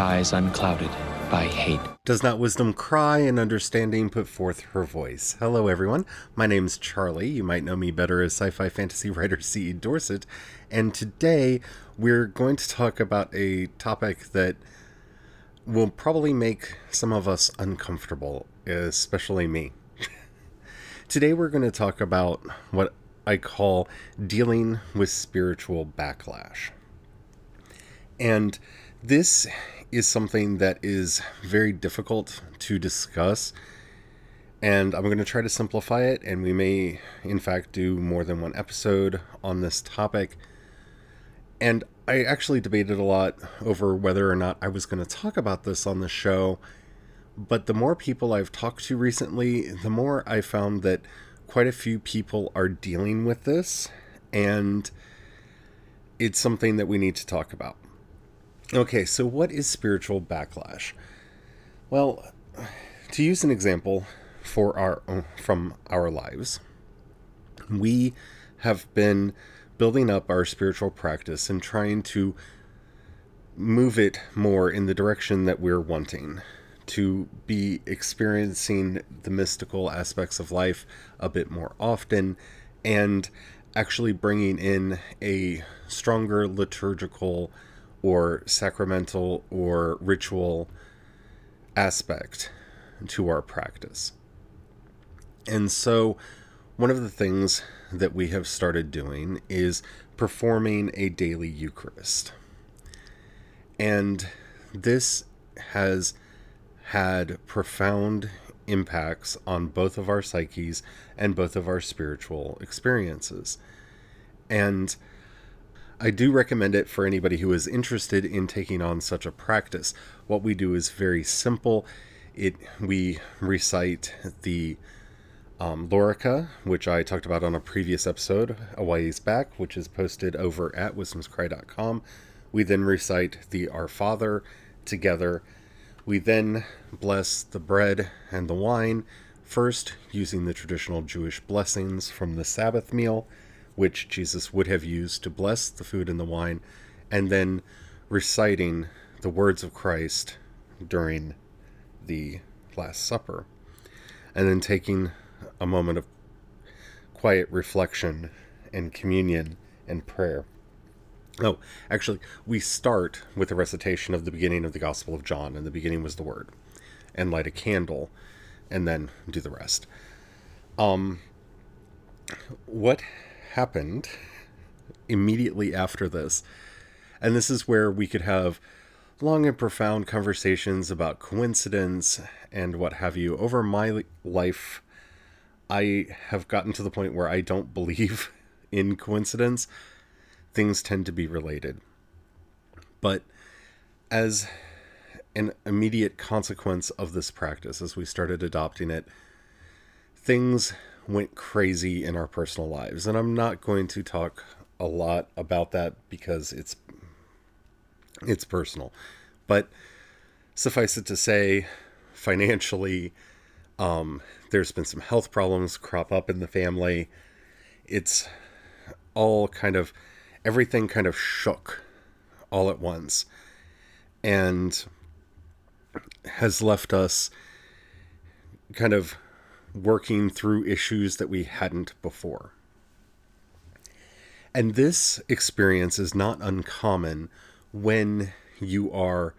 Eyes unclouded by hate. Does not wisdom cry and understanding put forth her voice? Hello, everyone. My name's Charlie. You might know me better as sci fi fantasy writer C.E. Dorset. And today we're going to talk about a topic that will probably make some of us uncomfortable, especially me. today we're going to talk about what I call dealing with spiritual backlash. And this is something that is very difficult to discuss. And I'm going to try to simplify it. And we may, in fact, do more than one episode on this topic. And I actually debated a lot over whether or not I was going to talk about this on the show. But the more people I've talked to recently, the more I found that quite a few people are dealing with this. And it's something that we need to talk about. Okay, so what is spiritual backlash? Well, to use an example for our from our lives, we have been building up our spiritual practice and trying to move it more in the direction that we're wanting to be experiencing the mystical aspects of life a bit more often and actually bringing in a stronger liturgical or sacramental or ritual aspect to our practice. And so, one of the things that we have started doing is performing a daily Eucharist. And this has had profound impacts on both of our psyches and both of our spiritual experiences. And I do recommend it for anybody who is interested in taking on such a practice. What we do is very simple. It we recite the um, Lorica, which I talked about on a previous episode a ways back, which is posted over at wisdomscry.com. We then recite the Our Father together. We then bless the bread and the wine, first using the traditional Jewish blessings from the Sabbath meal which Jesus would have used to bless the food and the wine, and then reciting the words of Christ during the Last Supper, and then taking a moment of quiet reflection and communion and prayer. Oh, actually, we start with a recitation of the beginning of the Gospel of John, and the beginning was the Word, and light a candle, and then do the rest. Um, what happened immediately after this. And this is where we could have long and profound conversations about coincidence and what have you. Over my life, I have gotten to the point where I don't believe in coincidence. Things tend to be related. But as an immediate consequence of this practice, as we started adopting it, things went crazy in our personal lives. And I'm not going to talk a lot about that because it's it's personal. But suffice it to say, financially, um, there's been some health problems crop up in the family. It's all kind of everything kind of shook all at once and has left us kind of working through issues that we hadn't before. And this experience is not uncommon when you are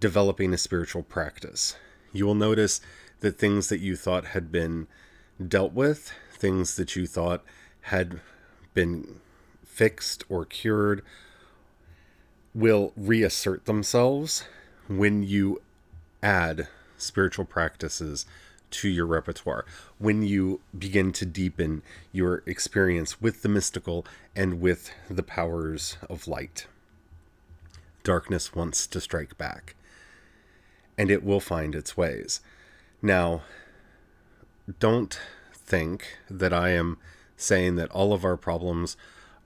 developing a spiritual practice. You will notice that things that you thought had been dealt with, things that you thought had been fixed or cured, will reassert themselves when you add spiritual practices to your repertoire when you begin to deepen your experience with the mystical and with the powers of light. darkness wants to strike back. And it will find its ways. Now, don't think that I am saying that all of our problems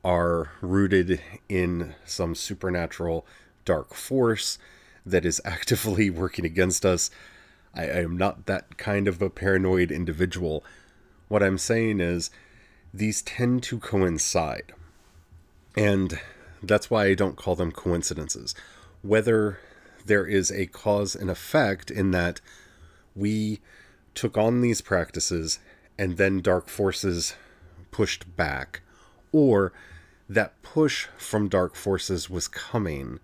are rooted in some supernatural dark force that is actively working against us. I, I, am not that kind of a paranoid individual. What I'm saying is these tend to coincide. And that's why I don't call them coincidences. Whether there is a cause and effect in that we took on these practices and then dark forces pushed back, or that push from dark forces was coming,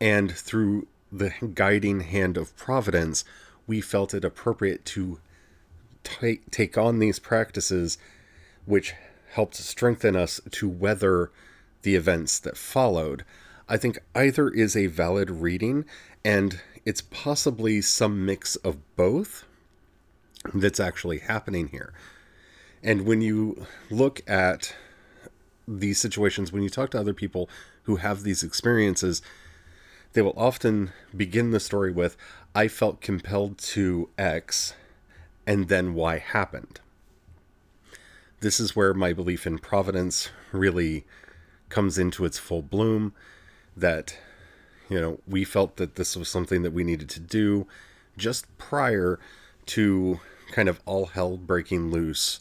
and through the guiding hand of providence, we felt it appropriate to take, on these practices, which helped strengthen us to weather the events that followed. I think either is a valid reading, and it's possibly some mix of both that's actually happening here. And when you look at these situations, when you talk to other people who have these experiences, they will often begin the story with, I felt compelled to X, and then Y happened. This is where my belief in providence really comes into its full bloom. That, you know, we felt that this was something that we needed to do just prior to kind of all hell breaking loose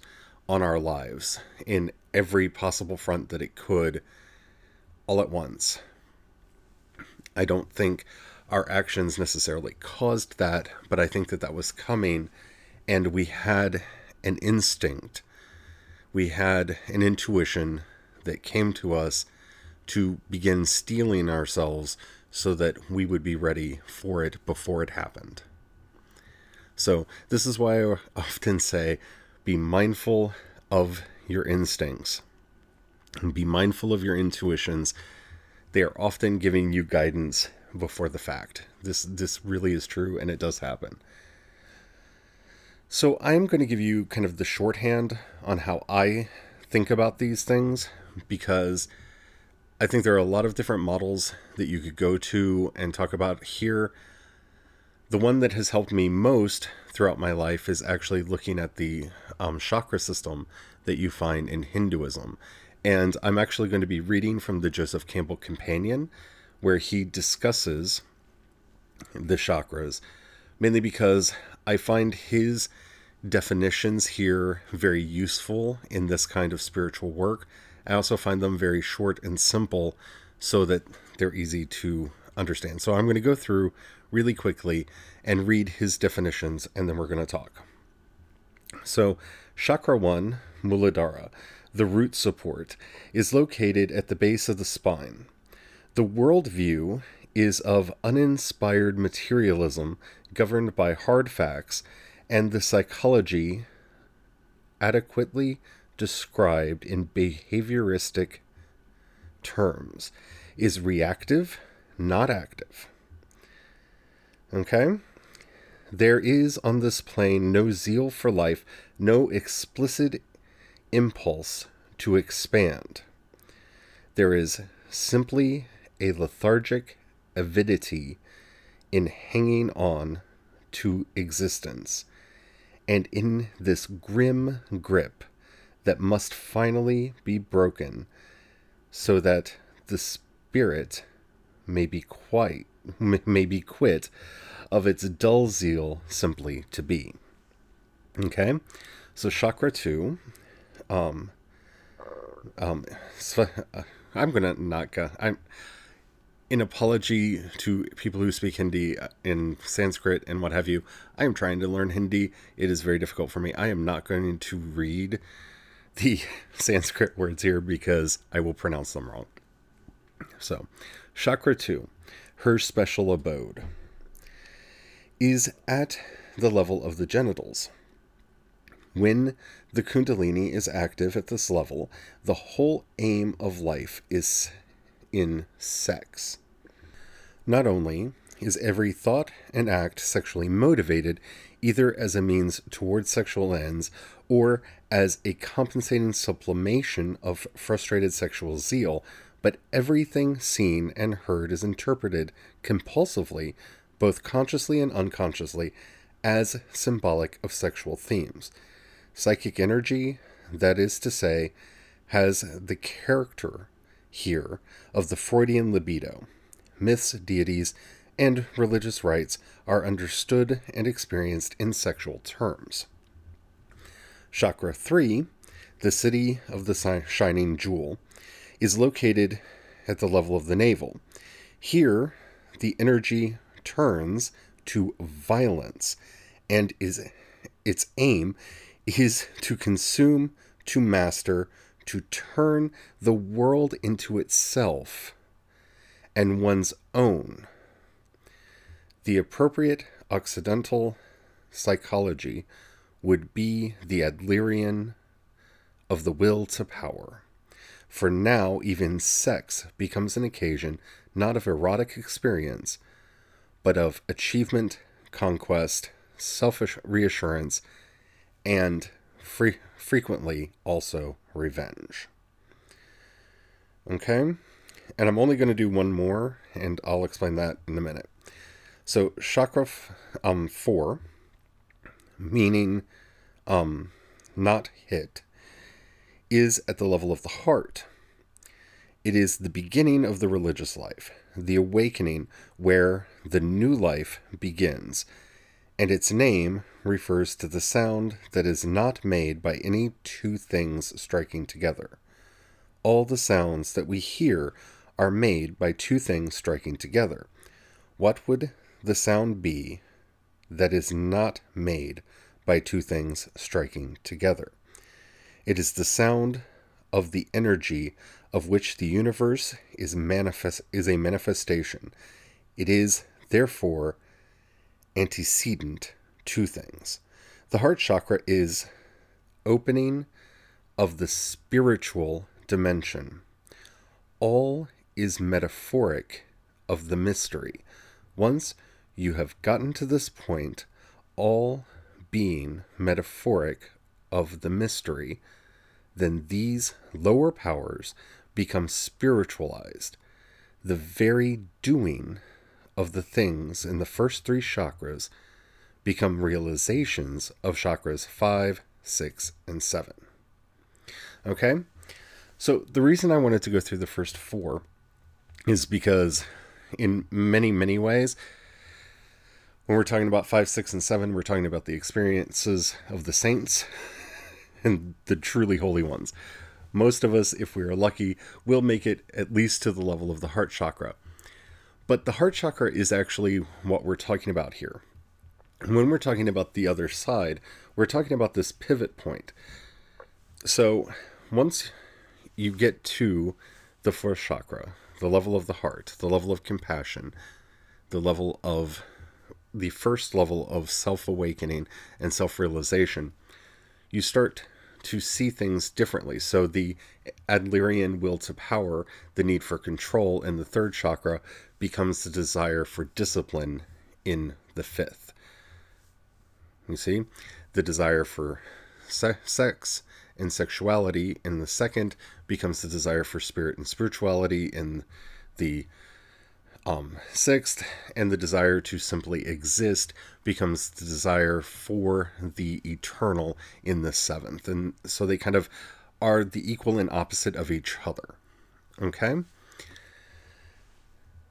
on our lives in every possible front that it could all at once. I don't think our actions necessarily caused that, but I think that that was coming, and we had an instinct, we had an intuition that came to us to begin steeling ourselves so that we would be ready for it before it happened. So, this is why I often say be mindful of your instincts and be mindful of your intuitions. They are often giving you guidance before the fact. This this really is true and it does happen. So I'm going to give you kind of the shorthand on how I think about these things because I think there are a lot of different models that you could go to and talk about here. The one that has helped me most throughout my life is actually looking at the um, chakra system that you find in Hinduism. And I'm actually going to be reading from the Joseph Campbell Companion, where he discusses the chakras, mainly because I find his definitions here very useful in this kind of spiritual work. I also find them very short and simple so that they're easy to understand. So I'm going to go through really quickly and read his definitions, and then we're going to talk. So, Chakra 1, Muladhara, the root support, is located at the base of the spine. The worldview is of uninspired materialism governed by hard facts, and the psychology adequately described in behavioristic terms is reactive, not active. Okay? There is on this plane no zeal for life, no explicit impulse to expand. There is simply a lethargic avidity in hanging on to existence, and in this grim grip that must finally be broken so that the spirit may be quite may be quit of its dull zeal simply to be. Okay, so chakra two, um, um, uh, I'm gonna not go. I'm in apology to people who speak Hindi uh, in Sanskrit and what have you. I am trying to learn Hindi. It is very difficult for me. I am not going to read the Sanskrit words here because I will pronounce them wrong. So, chakra two her special abode, is at the level of the genitals. When the Kundalini is active at this level, the whole aim of life is in sex. Not only is every thought and act sexually motivated, either as a means towards sexual ends or as a compensating sublimation of frustrated sexual zeal, but everything seen and heard is interpreted compulsively, both consciously and unconsciously, as symbolic of sexual themes. Psychic energy, that is to say, has the character here of the Freudian libido. Myths, deities, and religious rites are understood and experienced in sexual terms. Chakra 3, the city of the shining jewel, is located at the level of the navel. Here, the energy turns to violence and is its aim is to consume, to master, to turn the world into itself and one's own. The appropriate Occidental psychology would be the Adlerian of the will to power. For now, even sex becomes an occasion not of erotic experience, but of achievement, conquest, selfish reassurance, and free, frequently also revenge. Okay? And I'm only going to do one more, and I'll explain that in a minute. So, chakra um, 4, meaning um, not hit, is at the level of the heart. It is the beginning of the religious life, the awakening where the new life begins, and its name refers to the sound that is not made by any two things striking together. All the sounds that we hear are made by two things striking together. What would the sound be that is not made by two things striking together? It is the sound of the energy of which the universe is manifest is a manifestation. It is therefore antecedent to things. The heart chakra is opening of the spiritual dimension. All is metaphoric of the mystery. Once you have gotten to this point, all being metaphoric of the mystery, then these lower powers become spiritualized. The very doing of the things in the first three chakras become realizations of chakras 5, 6, and 7. Okay? So the reason I wanted to go through the first four is because, in many, many ways, when we're talking about 5, 6, and 7, we're talking about the experiences of the saints and the truly holy ones. Most of us, if we are lucky, will make it at least to the level of the heart chakra. But the heart chakra is actually what we're talking about here. When we're talking about the other side, we're talking about this pivot point. So once you get to the first chakra, the level of the heart, the level of compassion, the level of the first level of self awakening and self realization, you start to see things differently. So the Adlerian will to power, the need for control in the third chakra, becomes the desire for discipline in the fifth. You see, the desire for se- sex and sexuality in the second becomes the desire for spirit and spirituality in the um, sixth, and the desire to simply exist becomes the desire for the eternal in the seventh. And so they kind of are the equal and opposite of each other. Okay?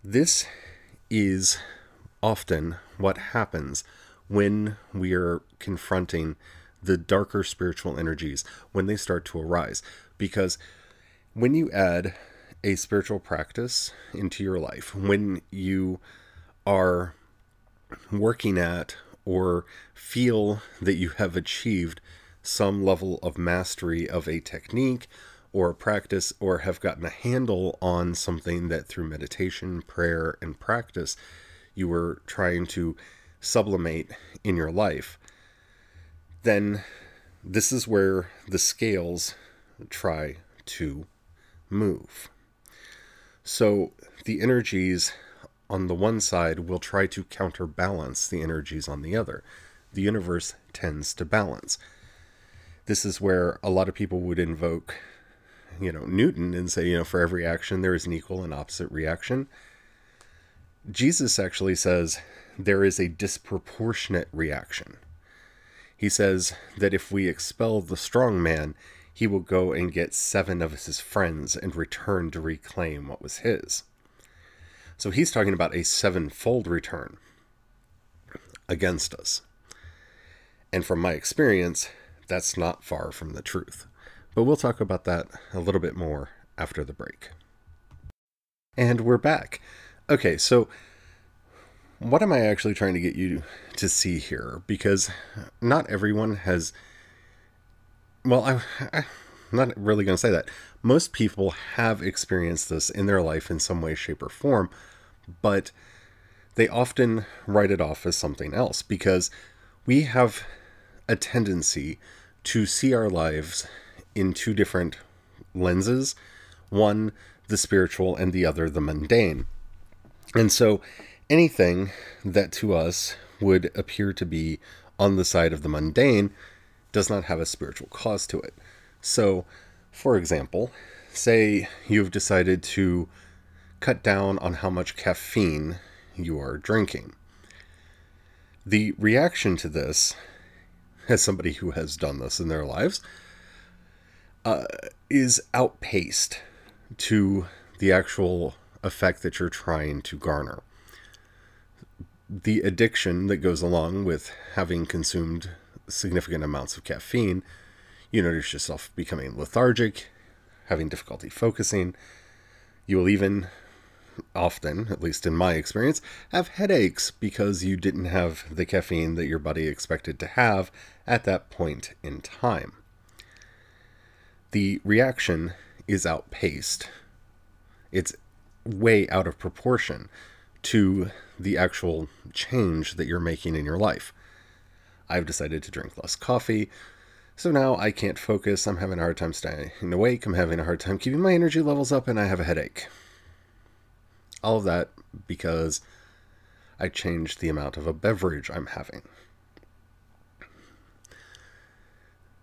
This is often what happens when we are confronting the darker spiritual energies when they start to arise. Because when you add a spiritual practice into your life, when you are working at or feel that you have achieved some level of mastery of a technique or a practice or have gotten a handle on something that through meditation, prayer, and practice you were trying to sublimate in your life, then this is where the scales try to move. So the energies on the one side will try to counterbalance the energies on the other. The universe tends to balance. This is where a lot of people would invoke you know, Newton and say, you know, for every action there is an equal and opposite reaction. Jesus actually says there is a disproportionate reaction. He says that if we expel the strong man, he will go and get seven of his friends and return to reclaim what was his. So he's talking about a sevenfold return against us. And from my experience, that's not far from the truth. But we'll talk about that a little bit more after the break. And we're back. Okay, so what am I actually trying to get you to see here? Because not everyone has. Well, I, I'm not really going to say that. Most people have experienced this in their life in some way, shape, or form, but they often write it off as something else because we have a tendency to see our lives in two different lenses one, the spiritual, and the other, the mundane. And so anything that to us would appear to be on the side of the mundane does not have a spiritual cause to it. So, for example, say you've decided to cut down on how much caffeine you are drinking. The reaction to this as somebody who has done this in their lives, uh, is outpaced to the actual effect that you're trying to garner. The addiction that goes along with having consumed significant amounts of caffeine, you notice yourself becoming lethargic, having difficulty focusing. You will even often, at least in my experience, have headaches because you didn't have the caffeine that your body expected to have at that point in time. The reaction is outpaced, it's way out of proportion to the actual change that you're making in your life. I've decided to drink less coffee. So now I can't focus. I'm having a hard time staying awake. I'm having a hard time keeping my energy levels up, and I have a headache. All of that because I changed the amount of a beverage I'm having.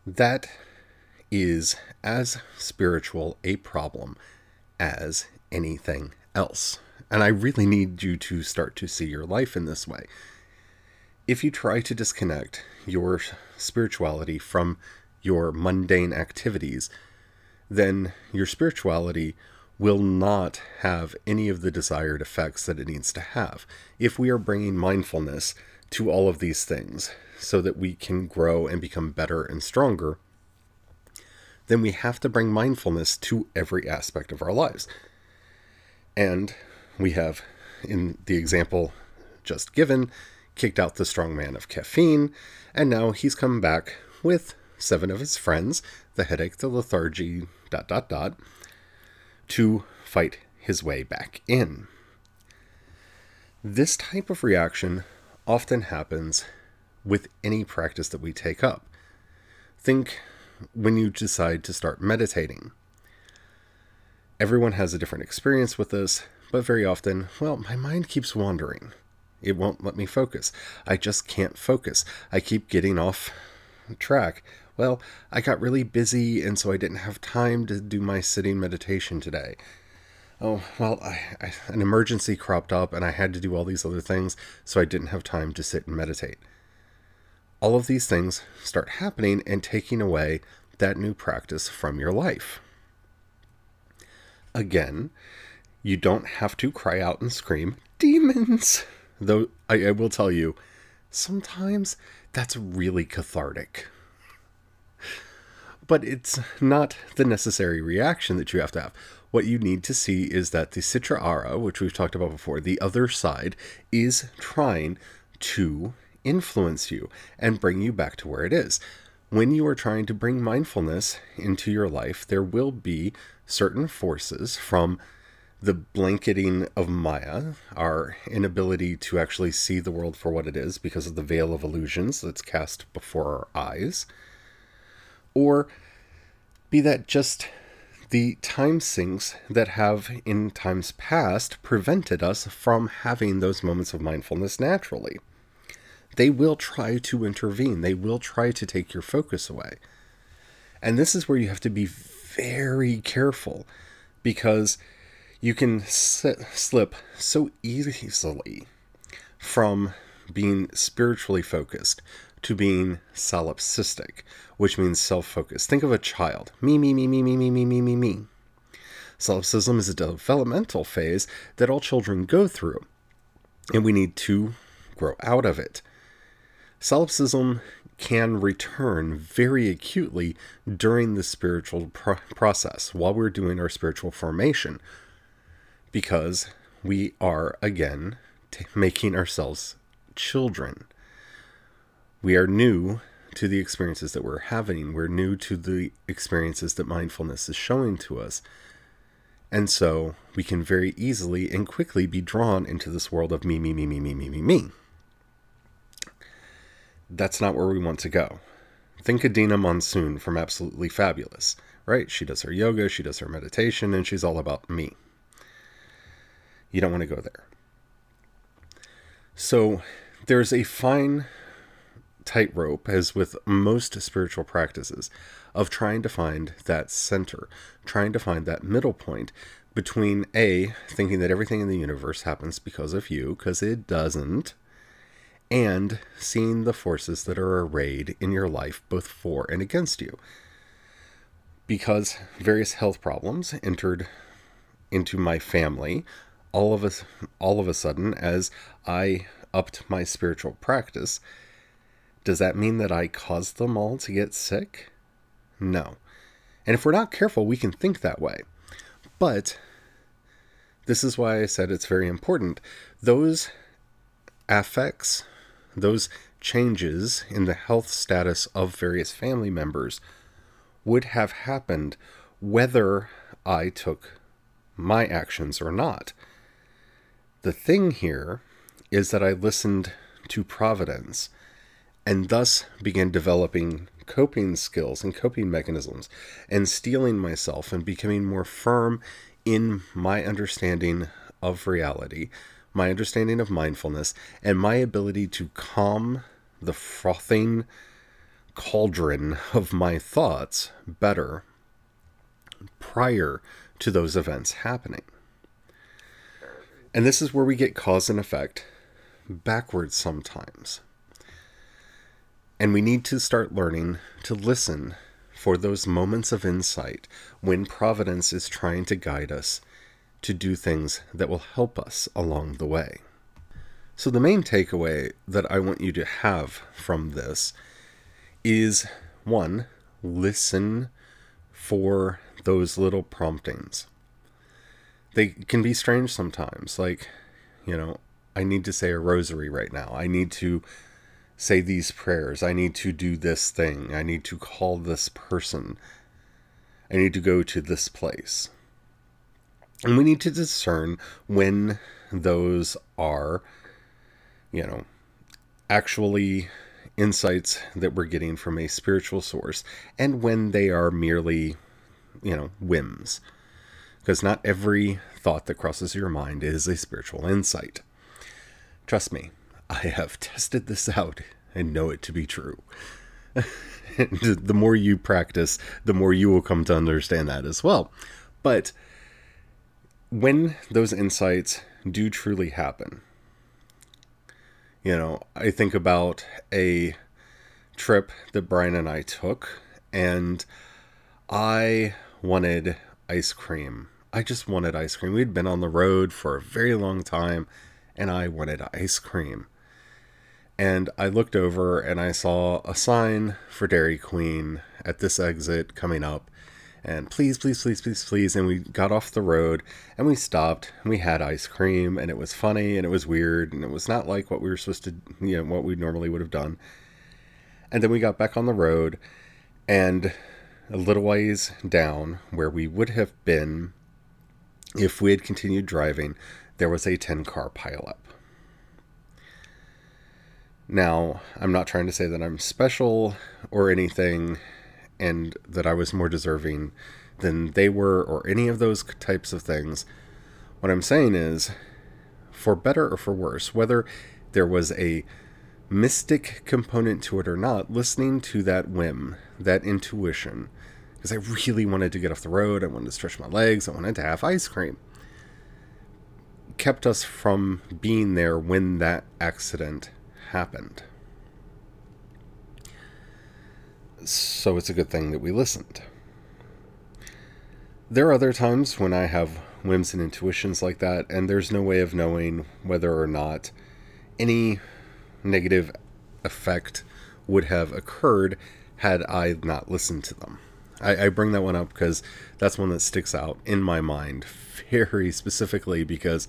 That is as spiritual a problem as anything else. And I really need you to start to see your life in this way. If you try to disconnect your spirituality from your mundane activities, then your spirituality will not have any of the desired effects that it needs to have. If we are bringing mindfulness to all of these things so that we can grow and become better and stronger, then we have to bring mindfulness to every aspect of our lives. And we have, in the example just given, kicked out the strong man of caffeine, and now he's come back with seven of his friends the headache, the lethargy, dot, dot, dot to fight his way back in. This type of reaction often happens with any practice that we take up. Think when you decide to start meditating. Everyone has a different experience with this, but very often, well, my mind keeps wandering. It won't let me focus. I just can't focus. I keep getting off track. Well, I got really busy, and so I didn't have time to do my sitting meditation today. Oh, well, I, I, an emergency cropped up, and I had to do all these other things, so I didn't have time to sit and meditate. All of these things start happening and taking away that new practice from your life. Again, you don't have to cry out and scream, demons! Though I, I will tell you, sometimes that's really cathartic but it's not the necessary reaction that you have to have. What you need to see is that the Sitra Achra, which we've talked about before, the other side, is trying to influence you and bring you back to where it is. When you are trying to bring mindfulness into your life, there will be certain forces from the blanketing of Maya, our inability to actually see the world for what it is because of the veil of illusions that's cast before our eyes or be that just the time sinks that have in times past prevented us from having those moments of mindfulness naturally. They will try to intervene, they will try to take your focus away. And this is where you have to be very careful because you can sit, slip so easily from being spiritually focused to being solipsistic, which means self focused. Think of a child me, me, me, me, me, me, me, me, me, me. Solipsism is a developmental phase that all children go through, and we need to grow out of it. Solipsism can return very acutely during the spiritual pro- process while we're doing our spiritual formation because we are again t- making ourselves children. We are new to the experiences that we're having. We're new to the experiences that mindfulness is showing to us. And so we can very easily and quickly be drawn into this world of me, me, me, me, me, me, me, me. That's not where we want to go. Think Edina Monsoon from Absolutely Fabulous, right? She does her yoga, she does her meditation, and she's all about me. You don't want to go there. So there's a fine tightrope, as with most spiritual practices, of trying to find that center, trying to find that middle point between A, thinking that everything in the universe happens because of you, because it doesn't, and seeing the forces that are arrayed in your life, both for and against you. Because various health problems entered into my family all of a, all of a sudden as I upped my spiritual practice, does that mean that I caused them all to get sick? No. And if we're not careful, we can think that way. But this is why I said it's very important. Those affects, those changes in the health status of various family members would have happened whether I took my actions or not. The thing here is that I listened to Providence and thus began developing coping skills and coping mechanisms and steeling myself and becoming more firm in my understanding of reality, my understanding of mindfulness, and my ability to calm the frothing cauldron of my thoughts better prior to those events happening. And this is where we get cause and effect backwards sometimes. And we need to start learning to listen for those moments of insight when Providence is trying to guide us to do things that will help us along the way. So, the main takeaway that I want you to have from this is one, listen for those little promptings they can be strange sometimes. Like, you know, I need to say a rosary right now. I need to say these prayers. I need to do this thing. I need to call this person. I need to go to this place. And we need to discern when those are, you know, actually insights that we're getting from a spiritual source and when they are merely, you know, whims because not every thought that crosses your mind is a spiritual insight. Trust me, I have tested this out and know it to be true. the more you practice, the more you will come to understand that as well. But when those insights do truly happen, you know, I think about a trip that Brian and I took, and I wanted ice cream. I just wanted ice cream. We'd been on the road for a very long time and I wanted ice cream. And I looked over and I saw a sign for Dairy Queen at this exit coming up. And please, please, please, please, please. And we got off the road and we stopped and we had ice cream and it was funny and it was weird and it was not like what we were supposed to, you know, what we normally would have done. And then we got back on the road and a little ways down where we would have been if we had continued driving, there was a 10 car pileup. Now, I'm not trying to say that I'm special or anything and that I was more deserving than they were or any of those types of things. What I'm saying is, for better or for worse, whether there was a mystic component to it or not, listening to that whim, that intuition, because I really wanted to get off the road. I wanted to stretch my legs. I wanted to have ice cream. Kept us from being there when that accident happened. So it's a good thing that we listened. There are other times when I have whims and intuitions like that, and there's no way of knowing whether or not any negative effect would have occurred had I not listened to them. I, I bring that one up because that's one that sticks out in my mind very specifically because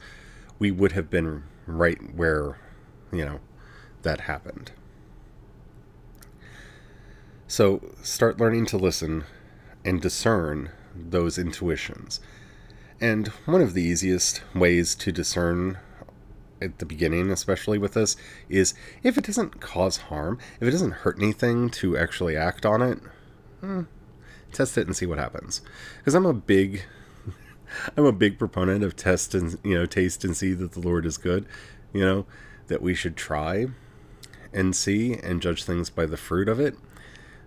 we would have been right where, you know, that happened. So start learning to listen and discern those intuitions. And one of the easiest ways to discern at the beginning, especially with this, is if it doesn't cause harm, if it doesn't hurt anything to actually act on it, hmm, test it and see what happens. Because I'm a big, I'm a big proponent of test and you know taste and see that the Lord is good. You know that we should try and see and judge things by the fruit of it.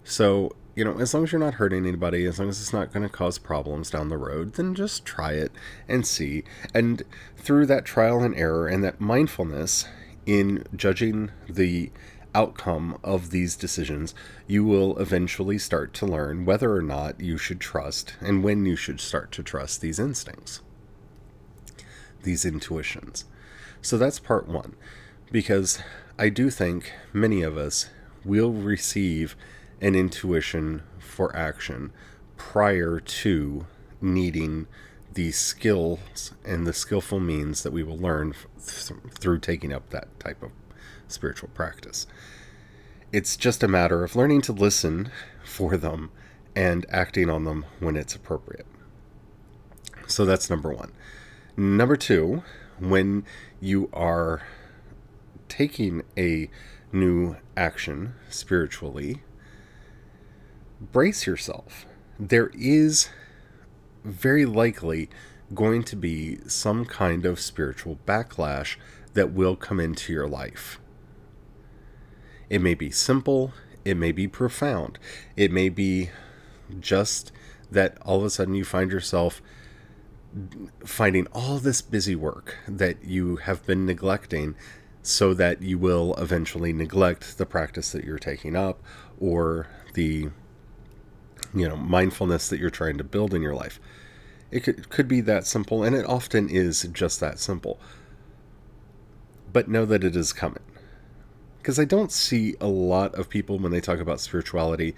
So you know, as long as you're not hurting anybody, as long as it's not going to cause problems down the road, then just try it and see. And through that trial and error and that mindfulness in judging the outcome of these decisions, you will eventually start to learn whether or not you should trust and when you should start to trust these instincts, these intuitions. So that's part one, because I do think many of us will receive an intuition for action prior to needing the skills and the skillful means that we will learn th- through taking up that type of spiritual practice. It's just a matter of learning to listen for them and acting on them when it's appropriate. So that's number one. Number two, when you are taking a new action spiritually, brace yourself. There is very likely going to be some kind of spiritual backlash that will come into your life. It may be simple, it may be profound, it may be just that all of a sudden you find yourself finding all this busy work that you have been neglecting so that you will eventually neglect the practice that you're taking up or the you know mindfulness that you're trying to build in your life. It could, could be that simple and it often is just that simple. But know that it is coming because i don't see a lot of people when they talk about spirituality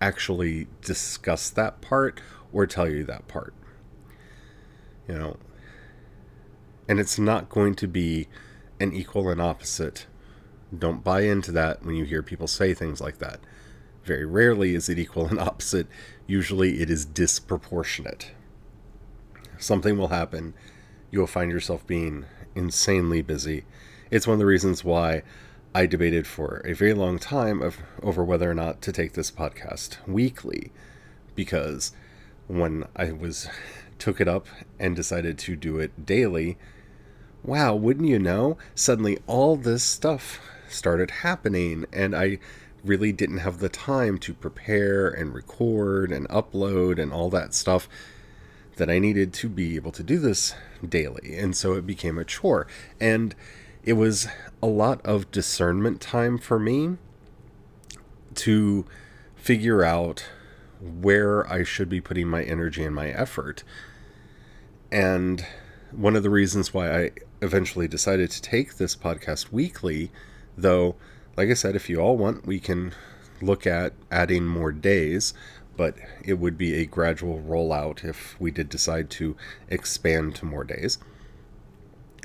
actually discuss that part or tell you that part you know and it's not going to be an equal and opposite don't buy into that when you hear people say things like that very rarely is it equal and opposite. Usually it is disproportionate. Something will happen. You will find yourself being insanely busy. It's one of the reasons why I debated for a very long time of, over whether or not to take this podcast weekly because when I was took it up and decided to do it daily, wow, wouldn't you know, suddenly all this stuff started happening and I really didn't have the time to prepare and record and upload and all that stuff that I needed to be able to do this daily. And so it became a chore. And it was a lot of discernment time for me to figure out where I should be putting my energy and my effort. And one of the reasons why I eventually decided to take this podcast weekly, though like I said, if you all want, we can look at adding more days, but it would be a gradual rollout if we did decide to expand to more days.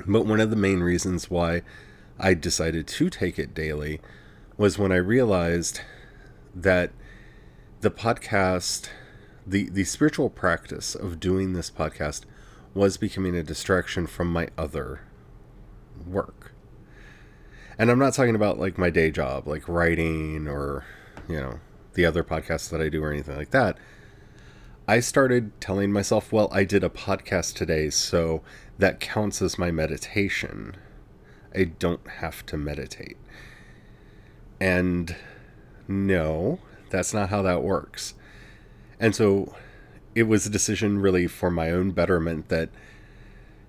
But one of the main reasons why I decided to take it daily was when I realized that the podcast, the, the spiritual practice of doing this podcast was becoming a distraction from my other work and I'm not talking about like my day job, like writing or, you know, the other podcasts that I do or anything like that. I started telling myself, well, I did a podcast today, so that counts as my meditation. I don't have to meditate. And no, that's not how that works. And so it was a decision really for my own betterment that,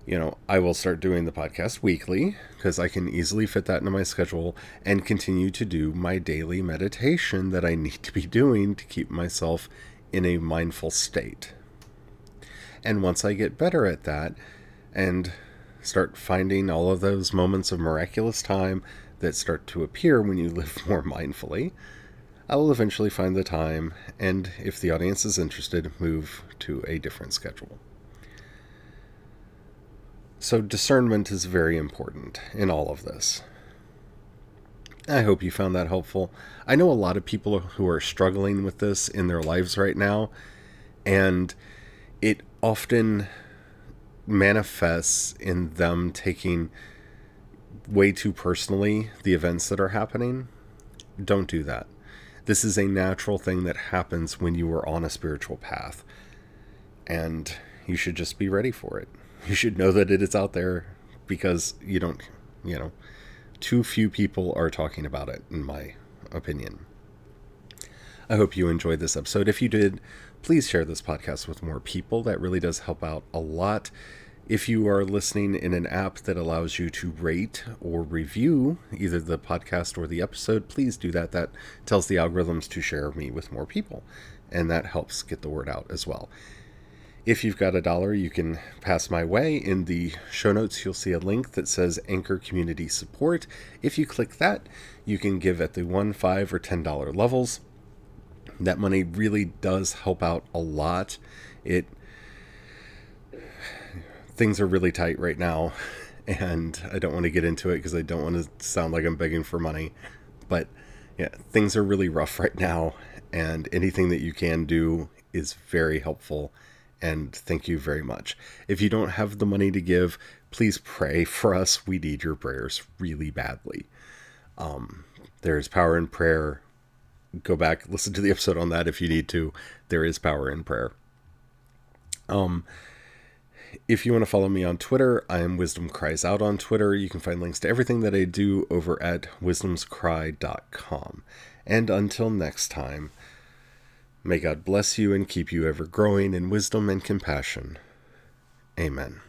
you know, I will start doing the podcast weekly because I can easily fit that into my schedule and continue to do my daily meditation that I need to be doing to keep myself in a mindful state. And once I get better at that and start finding all of those moments of miraculous time that start to appear when you live more mindfully, I will eventually find the time and, if the audience is interested, move to a different schedule. So, discernment is very important in all of this. I hope you found that helpful. I know a lot of people who are struggling with this in their lives right now, and it often manifests in them taking way too personally the events that are happening. Don't do that. This is a natural thing that happens when you are on a spiritual path. And you should just be ready for it. You should know that it is out there because you don't, you know, too few people are talking about it, in my opinion. I hope you enjoyed this episode. If you did, please share this podcast with more people. That really does help out a lot. If you are listening in an app that allows you to rate or review either the podcast or the episode, please do that. That tells the algorithms to share me with more people, and that helps get the word out as well. If you've got a dollar, you can pass my way. In the show notes, you'll see a link that says Anchor Community Support. If you click that, you can give at the one, five, or ten dollar levels. That money really does help out a lot. It things are really tight right now, and I don't want to get into it because I don't want to sound like I'm begging for money. But yeah, things are really rough right now, and anything that you can do is very helpful. And thank you very much. If you don't have the money to give, please pray for us. We need your prayers really badly. Um, there's power in prayer. Go back, listen to the episode on that if you need to. There is power in prayer. Um, if you want to follow me on Twitter, I am Wisdom Cries Out on Twitter. You can find links to everything that I do over at wisdomscry.com. And until next time, may God bless you and keep you ever growing in wisdom and compassion. Amen.